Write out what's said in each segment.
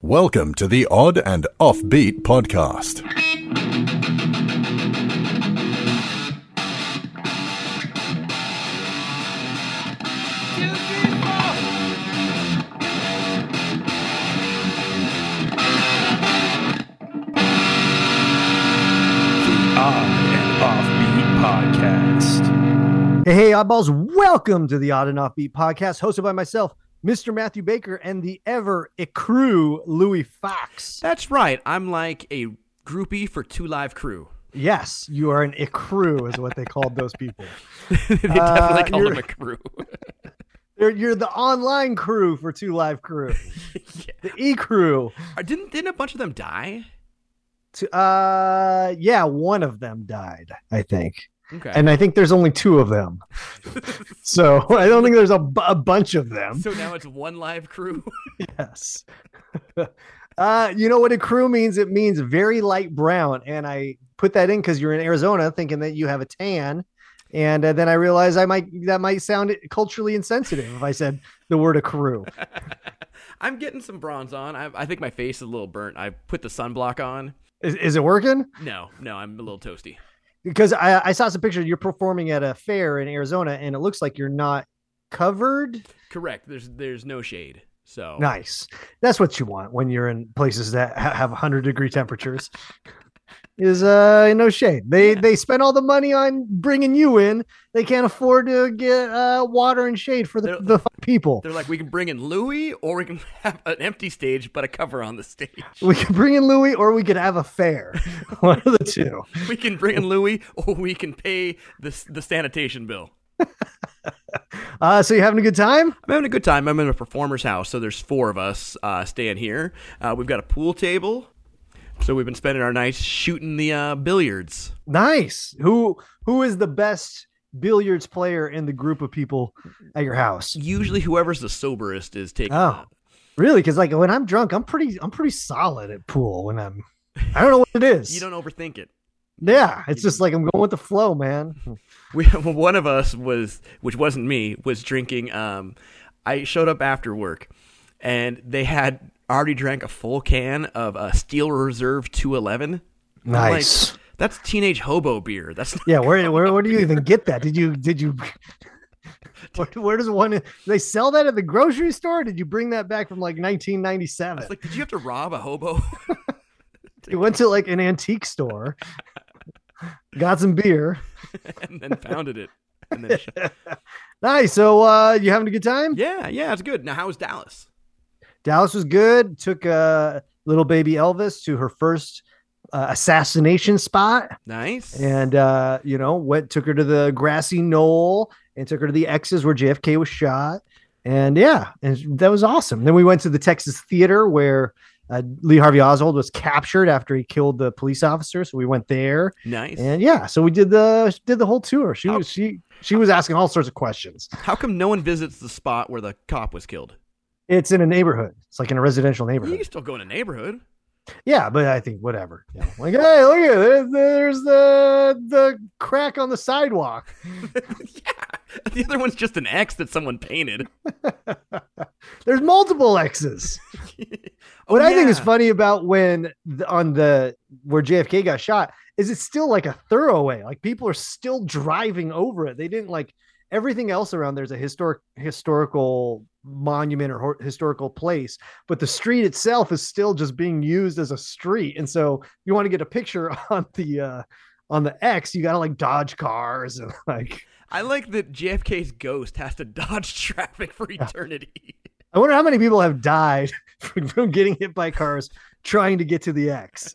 Welcome to the Odd and Offbeat podcast. The Odd and Offbeat Podcast. Hey, hey, oddballs, welcome to the Odd and Offbeat podcast, hosted by myself, Mr. Matthew Baker, and the ever ecru Louis Fox. That's right. I'm like a groupie for Two Live Crew. Yes, you are an ecru, is what they called those people. they definitely Uh, call you're- them a crew. You're, you're the online crew for Two Live Crew, the E crew. Uh, didn't didn't a bunch of them die? To, uh, yeah, one of them died, I think, Okay. and I think there's only two of them. so I don't think there's a, a bunch of them. so now it's one live crew. Yes. uh, you know what a crew means? It means very light brown. And I put that in because you're in Arizona thinking that you have a tan. And uh, then I realized I might that might sound culturally insensitive if I said the word a crew. I'm getting some bronze on. I, I think my face is a little burnt. I put the sunblock on. Is, is it working? No, no, I'm a little toasty. Because I, I saw some pictures. You're performing at a fair in Arizona, and it looks like you're not covered. Correct. There's there's no shade. So Nice. That's what you want when you're in places that ha- have 100 degree temperatures. Is uh no shade. They Yeah. they spend all the money on bringing you in. They can't afford to get uh water and shade for the, They're- the people. they're like, we can bring in Louis, or we can have an empty stage but a cover on the stage. We can bring in Louis, or we could have a fair. One of the two. We can bring in Louis, or we can pay the the sanitation bill. Uh, so you having a good time? I'm having a good time. I'm in a performer's house, so there's four of us uh, staying here. Uh, we've got a pool table, so we've been spending our nights shooting the uh, billiards. Nice. Who who is the best billiards player in the group of people at your house? Usually, whoever's the soberest is taking. Oh. that. Really? Because like when I'm drunk, I'm pretty I'm pretty solid at pool. When I'm I don't know what it is. You don't overthink it. Yeah, it's just like I'm going with the flow, man. We one of us was, which wasn't me, was drinking. Um, I showed up after work, and they had already drank a full can of uh, Steel Reserve 211. I'm like, Nice. That's teenage hobo beer. That's Yeah, where, where where do you even get that? Did you did you where, where does one do they sell that at the grocery store? Did you bring that back from like 1997? Like, did you have to rob a hobo? you went to like an antique store, got some beer. and then founded it. And then Nice. So uh you having a good time? yeah, yeah, it's good. Now, how was Dallas? Dallas was good. Took uh little baby Elvis to her first uh, assassination spot. Nice. and uh, you know, went took her to the grassy knoll and took her to the X's where JFK was shot. And yeah, and that was awesome. Then we went to the Texas Theater where uh, Lee Harvey Oswald was captured after he killed the police officer. So we went there, nice. and yeah, so we did the did the whole tour. She was she she was asking all sorts of questions. How come no one visits the spot where the cop was killed? It's in a neighborhood. It's like in a residential You neighborhood. can still go in a neighborhood. Yeah, but I think whatever. You know, like, hey, look at there's, there's the the crack on the sidewalk. yeah. The other one's just an X that someone painted. There's multiple X's. Oh, what I think is funny about when the, on the where JFK got shot is it's still like a thoroughway. Like people are still driving over it. They didn't like everything else around there's a historic historical monument or historical place, but the street itself is still just being used as a street. And so if you want to get a picture on the uh on the X, you gotta like dodge cars and like I like that JFK's ghost has to dodge traffic for eternity. I wonder how many people have died from getting hit by cars trying to get to the X.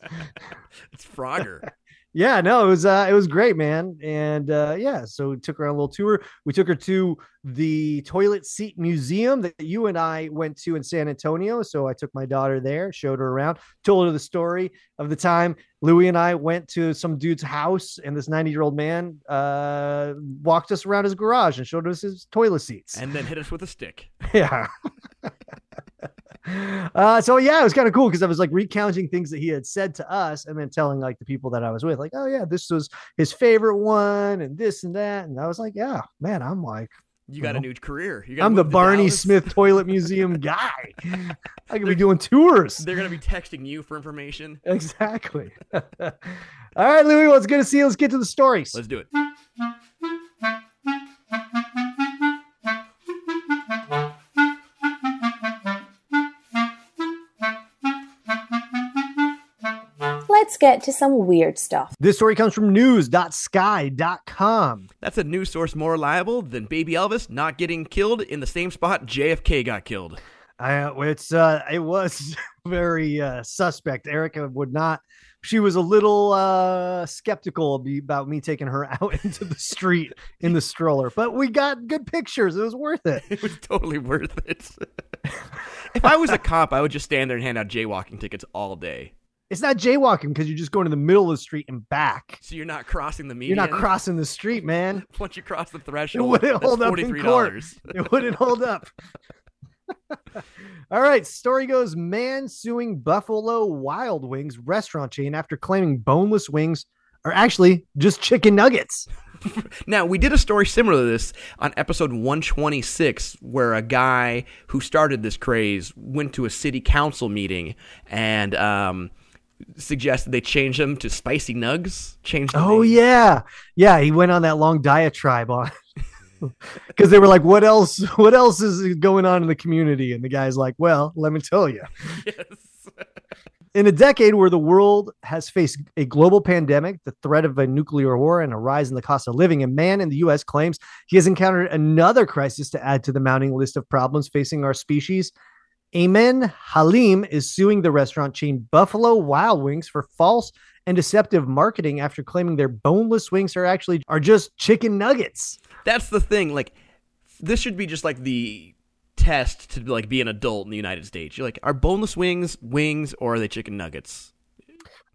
it's Frogger. Yeah, no, it was uh it was great, man. And uh yeah, so we took her on a little tour. We took her to the toilet seat museum that you and I went to in San Antonio. So I took my daughter there, showed her around, told her the story of the time Louis and I went to some dude's house and this 90-year-old man uh walked us around his garage and showed us his toilet seats. and then hit us with a stick. yeah. uh, so yeah, it was kind of cool because I was like recounting things that he had said to us, and then telling like the people that I was with, like, oh yeah, this was his favorite one, and this and that, and I was like, yeah, man, I'm like You got a new career. You I'm the Barney Dallas. Smith Toilet Museum guy. I could be doing tours. They're gonna be texting you for information. Exactly. All right, Louis, well, it's good to see you. Let's get to the stories. Let's do it. Get to some weird stuff. This story comes from news.sky.com. That's a news source more reliable than Baby Elvis not getting killed in the same spot JFK got killed. I, it's uh, it was very uh, suspect. Erica would not. She was a little uh, skeptical about me taking her out into the street in the stroller, but we got good pictures. It was worth it. It was totally worth it. if I was a cop, I would just stand there and hand out jaywalking tickets all day. It's not jaywalking because you're just going to the middle of the street and back. So you're not crossing the median. You're not crossing the street, man. Once you cross the threshold, It wouldn't hold up in court. It wouldn't hold up. All right. Story goes man suing Buffalo Wild Wings restaurant chain after claiming boneless wings are actually just chicken nuggets. Now, we did a story similar to this on episode 126, where a guy who started this craze went to a city council meeting and um, suggested they change them to spicy nugs. Change. Oh, name. yeah. Yeah. He went on that long diatribe on. Because they were like, "What else? What else is going on in the community?" And the guy's like, "Well, let me tell you. Yes. In a decade where the world has faced a global pandemic, the threat of a nuclear war, and a rise in the cost of living, a man in the U.S. claims he has encountered another crisis to add to the mounting list of problems facing our species. Aimen Halim is suing the restaurant chain Buffalo Wild Wings for false and deceptive marketing after claiming their boneless wings are actually are just chicken nuggets. That's the thing. Like, this should be just like the test to like be an adult in the United States. You're like, are boneless wings wings or are they chicken nuggets?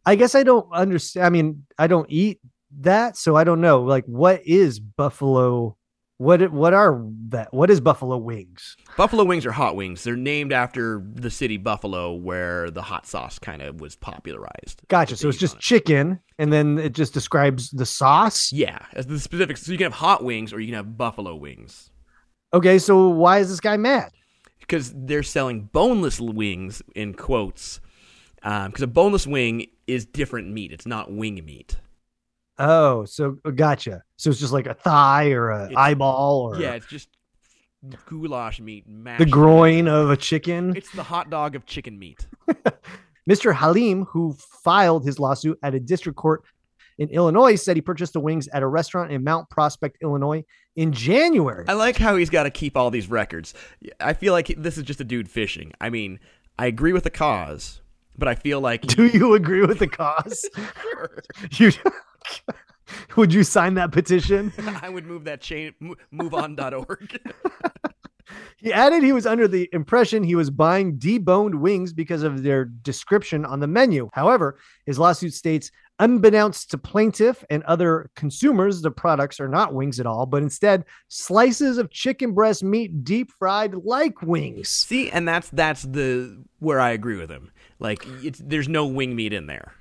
I guess I don't understand. I mean, I don't eat that, so I don't know. Like, what is buffalo? What what are that? What is buffalo wings? Buffalo wings are hot wings. They're named after the city Buffalo, where the hot sauce kind of was popularized. Gotcha. So it's just it. chicken, and then it just describes the sauce. yeah, as the specifics. So you can have hot wings or you can have buffalo wings Okay, so why is this guy mad? because they're selling boneless wings in quotes. Um, because a boneless wing is different meat. It's not wing meat. Oh, so uh, gotcha. So it's just like a thigh or a It's- eyeball or Yeah, it's just goulash meat the groin of a chicken. It's the hot dog of chicken meat. Mr. Halim, who filed his lawsuit at a district court in Illinois, said he purchased the wings at a restaurant in Mount Prospect, Illinois, in January. I like how he's got to keep all these records. I feel like this is just a dude fishing. I mean, I agree with the cause, but I feel like Do you agree with the cause? you would you sign that petition? I would move that chain, mo- moveon.org. He added he was under the impression he was buying deboned wings because of their description on the menu. However, his lawsuit states, unbeknownst to plaintiff and other consumers, the products are not wings at all, but instead slices of chicken breast meat deep fried like wings. See, and that's that's the where I agree with him. Like, it's, there's no wing meat in there.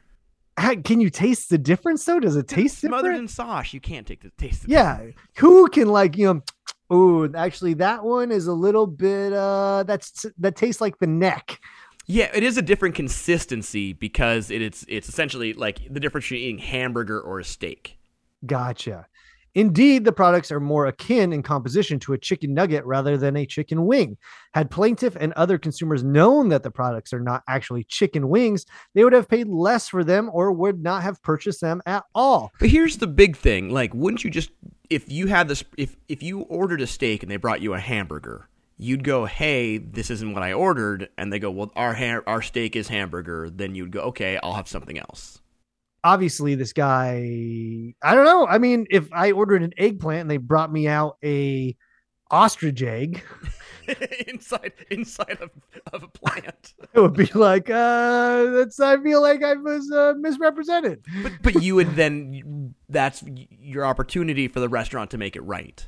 Can you taste the difference though? Does it taste Smothered different? in sauce, you can't take the taste. Of Yeah. Who can like, you know, oh, actually that one is a little bit uh that's that tastes like the neck. Yeah, it is a different consistency because it, it's it's essentially like the difference between eating hamburger or a steak. Gotcha. Indeed, the products are more akin in composition to a chicken nugget rather than a chicken wing. Had plaintiff and other consumers known that the products are not actually chicken wings, they would have paid less for them or would not have purchased them at all. But here's the big thing: like, wouldn't you just if you had this if if you ordered a steak and they brought you a hamburger, you'd go, "Hey, this isn't what I ordered," and they go, "Well, our ha- our steak is hamburger." Then you'd go, "Okay, I'll have something else." Obviously, this guy, I don't know. I mean, if I ordered an eggplant and they brought me out a ostrich egg, inside inside of, of a plant. it would be like, uh, that's, I feel like I was uh, misrepresented. But but you would then that's your opportunity for the restaurant to make it right.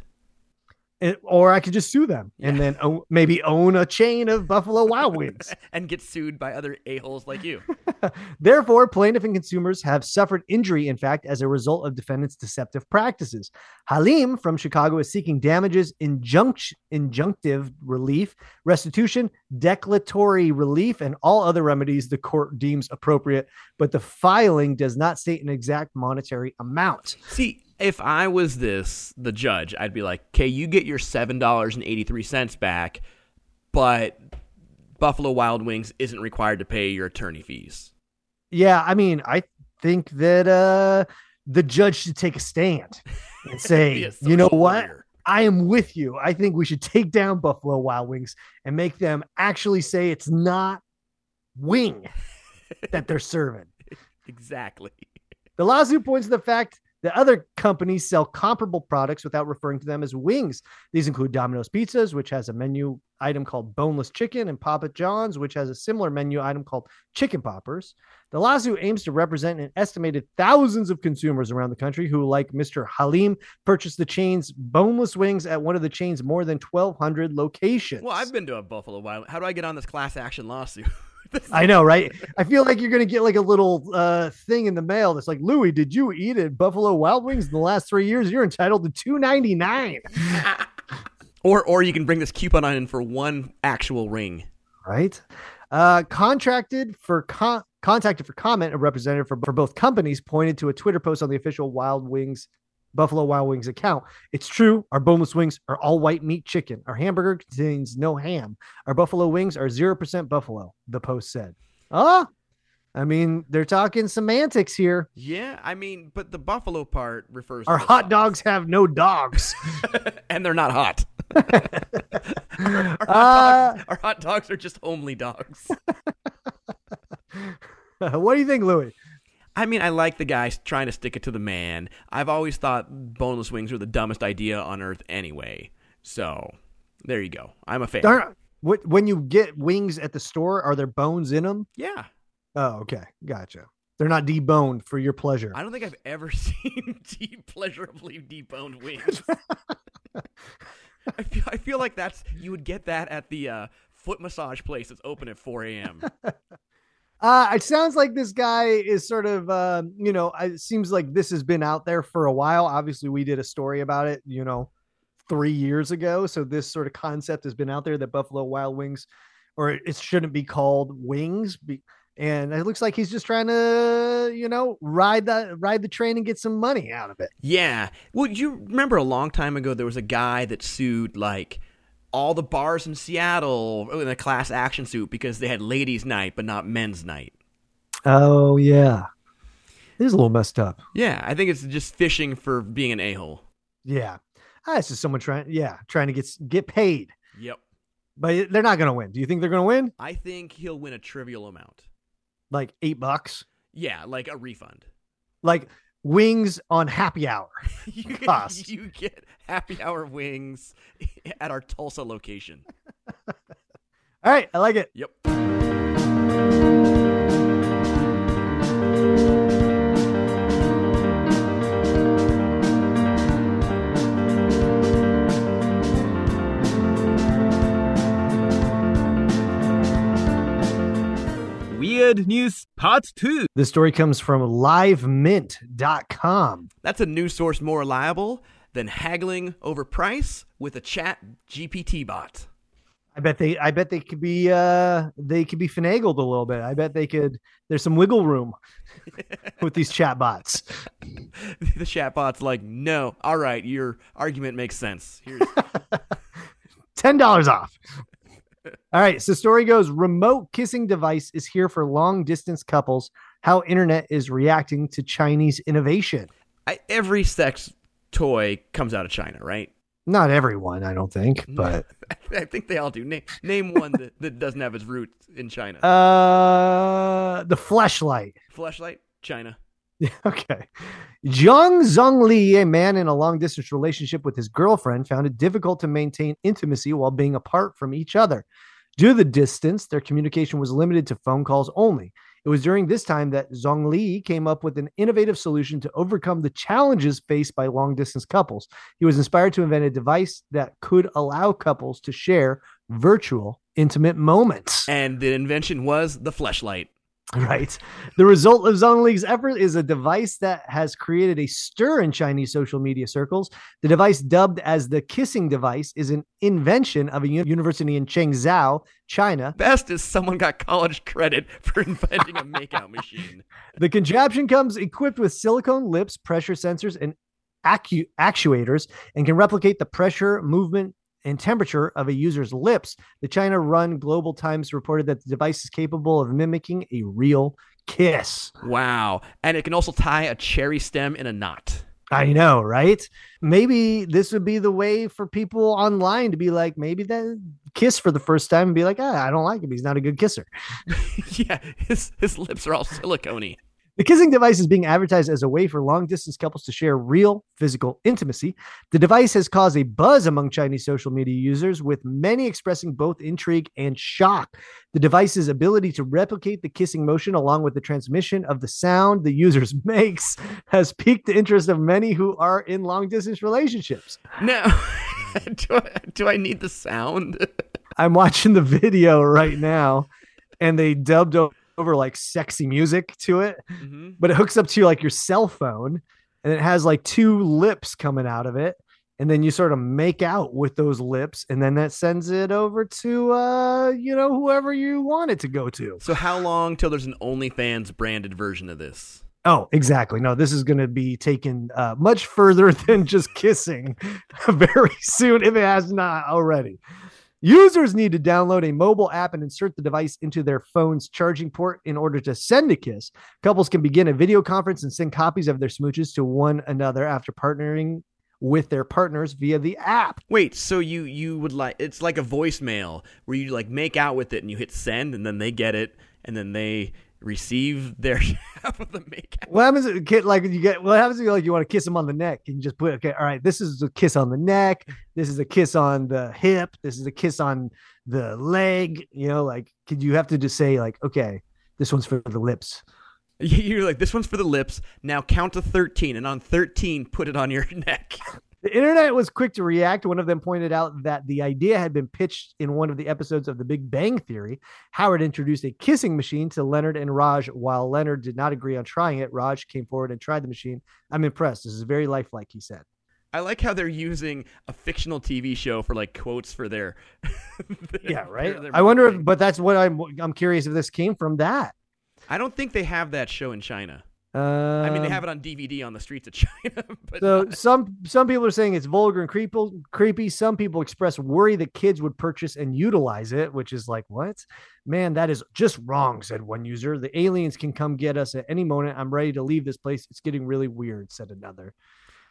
And- or I could just sue them and then o- maybe own a chain of Buffalo Wild Wings. and get sued by other a-holes like you. Therefore, plaintiff and consumers have suffered injury, in fact, as a result of defendants' deceptive practices. Halim from Chicago is seeking damages, injunct- injunctive relief, restitution, declaratory relief, and all other remedies the court deems appropriate. But the filing does not state an exact monetary amount. See, if I was this, the judge, I'd be like, okay, you get your $7.83 back, but Buffalo Wild Wings isn't required to pay your attorney fees. Yeah, I mean, I think that uh, the judge should take a stand and say, you know what? warrior. I am with you. I think we should take down Buffalo Wild Wings and make them actually say it's not wing that they're serving. Exactly. The lawsuit points to the fact that other companies sell comparable products without referring to them as wings. These include Domino's Pizzas, which has a menu item called boneless chicken, and Papa John's, which has a similar menu item called chicken poppers. The lawsuit aims to represent an estimated thousands of consumers around the country who, like Mr. Halim, purchased the chain's boneless wings at one of the chain's more than 1,200 locations. Well, I've been to a Buffalo Wild. How do I get on this class action lawsuit? I know, right? I feel like you're gonna get like a little uh thing in the mail that's like, Louis, did you eat at Buffalo Wild Wings in the last three years? You're entitled to two ninety nine, or or you can bring this coupon on in for one actual ring. right? Uh, contracted for con- contacted for comment, a representative for, for both companies pointed to a Twitter post on the official Wild Wings Buffalo Wild Wings account. It's true. Our boneless wings are all white meat chicken. Our hamburger contains no ham. Our buffalo wings are 0% buffalo, the post said. Oh, I mean, they're talking semantics here. Yeah, I mean, but the buffalo part refers. Our hot sauce. dogs have no dogs. and they're not hot. our, hot Uh, dogs, our hot dogs are just homely dogs. what do you think, Louis? I mean, I like the guys trying to stick it to the man. I've always thought boneless wings were the dumbest idea on earth anyway. So there you go. I'm a fan. When you get wings at the store, are there bones in them? Yeah, Oh, okay. Gotcha. They're not deboned for your pleasure. I don't think I've ever seen deep, pleasurably deboned wings. I feel, I feel like that's you would get that at the uh, foot massage place that's open at 4 a.m. Uh, it sounds like this guy is sort of, uh, you know, it seems like this has been out there for a while. Obviously, we did a story about it, you know, three years ago. So this sort of concept has been out there that Buffalo Wild Wings, or it shouldn't be called wings. And it looks like he's just trying to, you know, ride the ride the train and get some money out of it. Yeah. Well, you remember a long time ago there was a guy that sued like all the bars in Seattle in a class action suit because they had ladies' night but not men's night. Oh yeah, it is a little messed up. Yeah, I think it's just fishing for being an a hole. Yeah, ah, it's just someone trying, yeah, trying to get get paid, Yep. but they're not going to win. Do you think they're going to win? I think he'll win a trivial amount. Like eight bucks, Yeah, like a refund. like wings on happy hour. you, Cost. you get happy hour wings at our Tulsa location. All right, I like it. Yep. Weird News Part 2. This story comes from livemint.com. That's a news source more reliable than haggling over price with a chat GPT bot. I bet they I bet they could be uh they could be finagled a little bit. I bet they could there's some wiggle room with these chatbots. the chatbot's like, no, all right, your argument makes sense. Here's ten dollars off. All right, so story goes: remote kissing device is here for long distance couples. How internet is reacting to Chinese innovation? I, every sex toy comes out of China, right? Not everyone, I don't think, but I think they all do. Name name one that, that doesn't have its roots in China. uh, the fleshlight. Fleshlight, China. Okay. Jiang Zhongli, a man in a long distance relationship with his girlfriend, found it difficult to maintain intimacy while being apart from each other. Due to the distance, their communication was limited to phone calls only. It was during this time that Zhongli came up with an innovative solution to overcome the challenges faced by long distance couples. He was inspired to invent a device that could allow couples to share virtual intimate moments. And the invention was the fleshlight. Right. The result of Zhongli's effort is a device that has created a stir in Chinese social media circles. The device, dubbed as the kissing device, is an invention of a uni- university in Changzhou, China. Best is someone got college credit for inventing a makeout machine. The contraption comes equipped with silicone lips, pressure sensors, and actuators, and can replicate the pressure, movement, and temperature of a user's lips. The China run Global Times reported that the device is capable of mimicking a real kiss. Wow. And it can also tie a cherry stem in a knot. I know, right? Maybe this would be the way for people online to be like, maybe that kiss for the first time and be like, ah, I don't like him. He's not a good kisser. yeah, his, his lips are all silicone The kissing device is being advertised as a way for long distance couples to share real physical intimacy. The device has caused a buzz among Chinese social media users, with many expressing both intrigue and shock. The device's ability to replicate the kissing motion along with the transmission of the sound the users makes has piqued the interest of many who are in long distance relationships. Now, do, I, do I need the sound? I'm watching the video right now and they dubbed over over like sexy music to it, mm-hmm. but it hooks up to like your cell phone and it has like two lips coming out of it. And then you sort of make out with those lips, and then that sends it over to uh, you know, whoever you want it to go to. So how long till there's an OnlyFans branded version of this? Oh, exactly. No, this is going to be taken uh, much further than just kissing very soon, if it has not already. Users need to download a mobile app and insert the device into their phone's charging port in order to send a kiss. Couples can begin a video conference and send copies of their smooches to one another after partnering with their partners via the app. Wait, so you you would like it's like a voicemail where you like make out with it and you hit send and then they get it and then they receive their half of the makeout. What happens if kid like you get what happens if you like you want to kiss them on the neck? and You just put okay, all right, this is a kiss on the neck, this is a kiss on the hip, this is a kiss on the leg, you know, like could you have to just say like, okay, this one's for the lips. You're like, this one's for the lips. Now count to 13, and on 13, put it on your neck. The internet was quick to react. One of them pointed out that the idea had been pitched in one of the episodes of The Big Bang Theory. Howard introduced a kissing machine to Leonard and Raj. While Leonard did not agree on trying it, Raj came forward and tried the machine. I'm impressed. This is very lifelike, he said. I like how they're using a fictional TV show for like quotes for their. yeah, right. Their, their I wonder, if, but that's what I'm. I'm curious if this came from that. I don't think they have that show in China. Um, I mean, they have it on DVD on the streets of China. But so not. some some people are saying it's vulgar and creepy. Creepy. Some people express worry that kids would purchase and utilize it, which is like, what? Man, that is just wrong," said one user. "The aliens can come get us at any moment. I'm ready to leave this place. It's getting really weird," said another.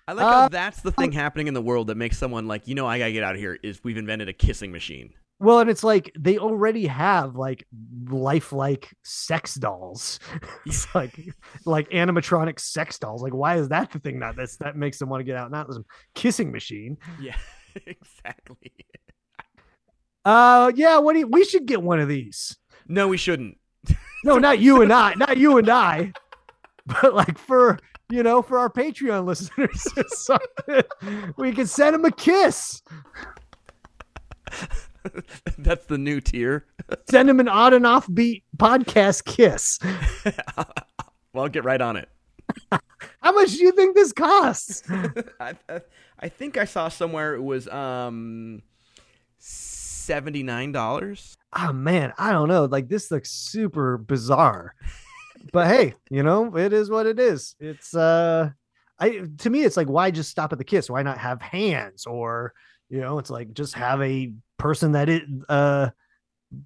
I like uh, how that's the thing happening in the world that makes someone like, you know, I gotta get out of here. Is we've invented a kissing machine. Well, and it's like they already have like lifelike sex dolls. it's like like animatronic sex dolls. Like, why is that the thing that that's, that makes them want to get out? Not some kissing machine. Yeah, exactly. Uh, yeah. What do you, we should get one of these? No, we shouldn't. no, not you and I. Not you and I. But like for you know, for our Patreon listeners, we can send them a kiss. That's the new tier. Send him an odd and offbeat podcast kiss. well, I'll get right on it. How much do you think this costs? I, I, think I saw somewhere it was um seventy nine dollars. Oh man, I don't know. Like this looks super bizarre. but hey, you know, it is what it is. It's uh I to me it's like why just stop at the kiss? Why not have hands or you know, it's like just have a person that is uh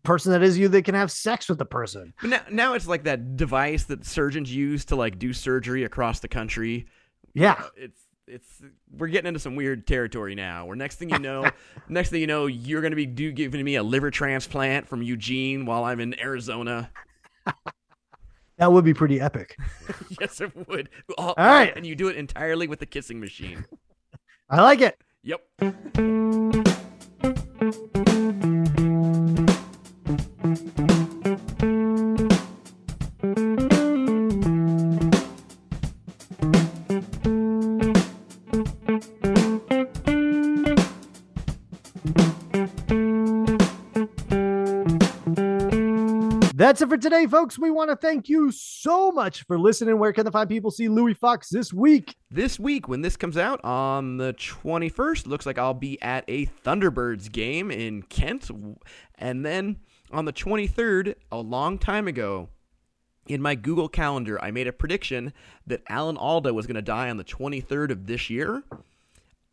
person that is you that can have sex with the person. But now, now it's like that device that surgeons use to like do surgery across the country. Yeah, uh, it's it's we're getting into some weird territory now. Where next thing you know, next thing you know, you're going to be do giving me a liver transplant from Eugene while I'm in Arizona. that would be pretty epic. yes, it would. All, All right, and you do it entirely with the kissing machine. I like it. Yep. That's it for today, folks. We want to thank you so much for listening. Where can the fine people see Louis Fox this week? This week, when this comes out on the 21st, looks like I'll be at a Thunderbirds game in Kent. And then on the 23rd, a long time ago, in my Google Calendar, I made a prediction that Alan Alda was going to die on the 23rd of this year.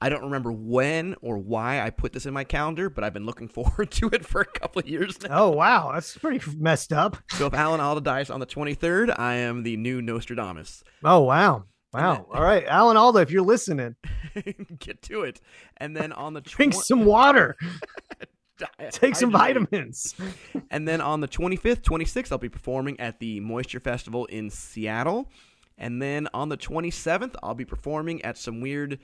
I don't remember when or why I put this in my calendar, but I've been looking forward to it for a couple of years now. Oh wow, that's pretty messed up. So if Alan Alda dies on the 23rd, I am the new Nostradamus. Oh wow. Wow. All right, Alan Alda, if you're listening, Get to it. And then on the drink some water, take some vitamins. And then on the 25th, 26th, I'll be performing at the Moisture Festival in Seattle. And then on the 27th, I'll be performing at some weird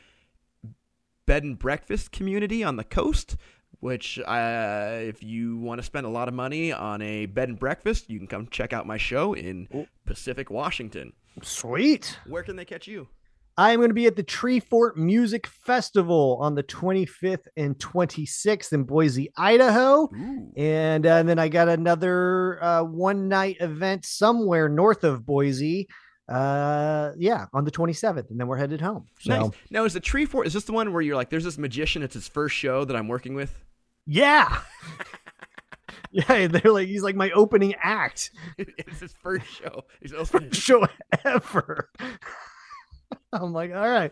bed and breakfast community on the coast. Which, uh, if you want to spend a lot of money on a bed and breakfast, you can come check out my show in Pacific, Washington. Sweet. Where can they catch you? I am going to be at the Tree Fort Music Festival on the 25th and 26th in Boise, Idaho. Ooh. And, uh, and then I got another uh, one night event somewhere north of Boise. Uh, yeah, on the 27th. And then we're headed home. So, Nice. Now, is the Tree Fort, is this the one where you're like, there's this magician, it's his first show that I'm working with? yeah. yeah, they're like, he's like my opening act. it's his first show. He's opening. First show ever. I'm like, all right.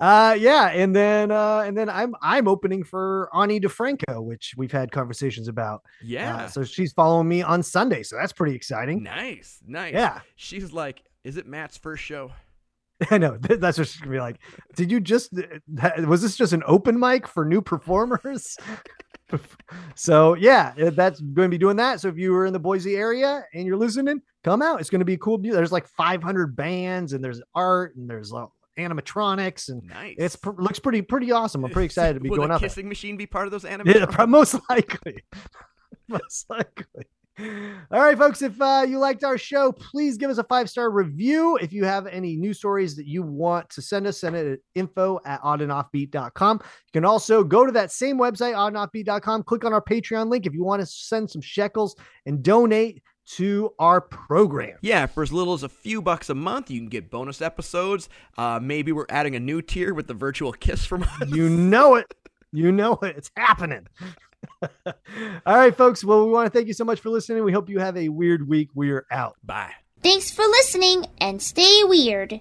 Uh yeah, and then uh and then I'm I'm opening for Ani DiFranco, which we've had conversations about. Yeah. Uh, so she's following me on Sunday, so that's pretty exciting. nice. Nice. Yeah. She's like, is it Matt's first show? I know that's what she's gonna be like. Did you just was this just an open mic for new performers? so yeah, uh, that's going to be doing that. So if you were in the Boise area and you're listening, come out. It's going to be cool. There's like 500 bands and there's art and there's uh, animatronics and Nice. it's looks pretty pretty awesome. I'm pretty excited to be Will going the there. kissing machine be part of those animatronics? pro- most likely. most likely. All right, folks. If uh, you liked our show, please give us a five star review. If you have any news stories that you want to send us, send it at info at oddandoffbeat.com. You can also go to that same website, oddandoffbeat.com, click on our Patreon link if you want to send some shekels and donate to our program. Yeah, for as little as a few bucks a month, you can get bonus episodes. Uh, maybe we're adding a new tier with the virtual kiss from us. You know it. You know it. It's happening. All right, folks. Well, we want to thank you so much for listening. We hope you have a weird week. We're out. Bye. Thanks for listening and stay weird.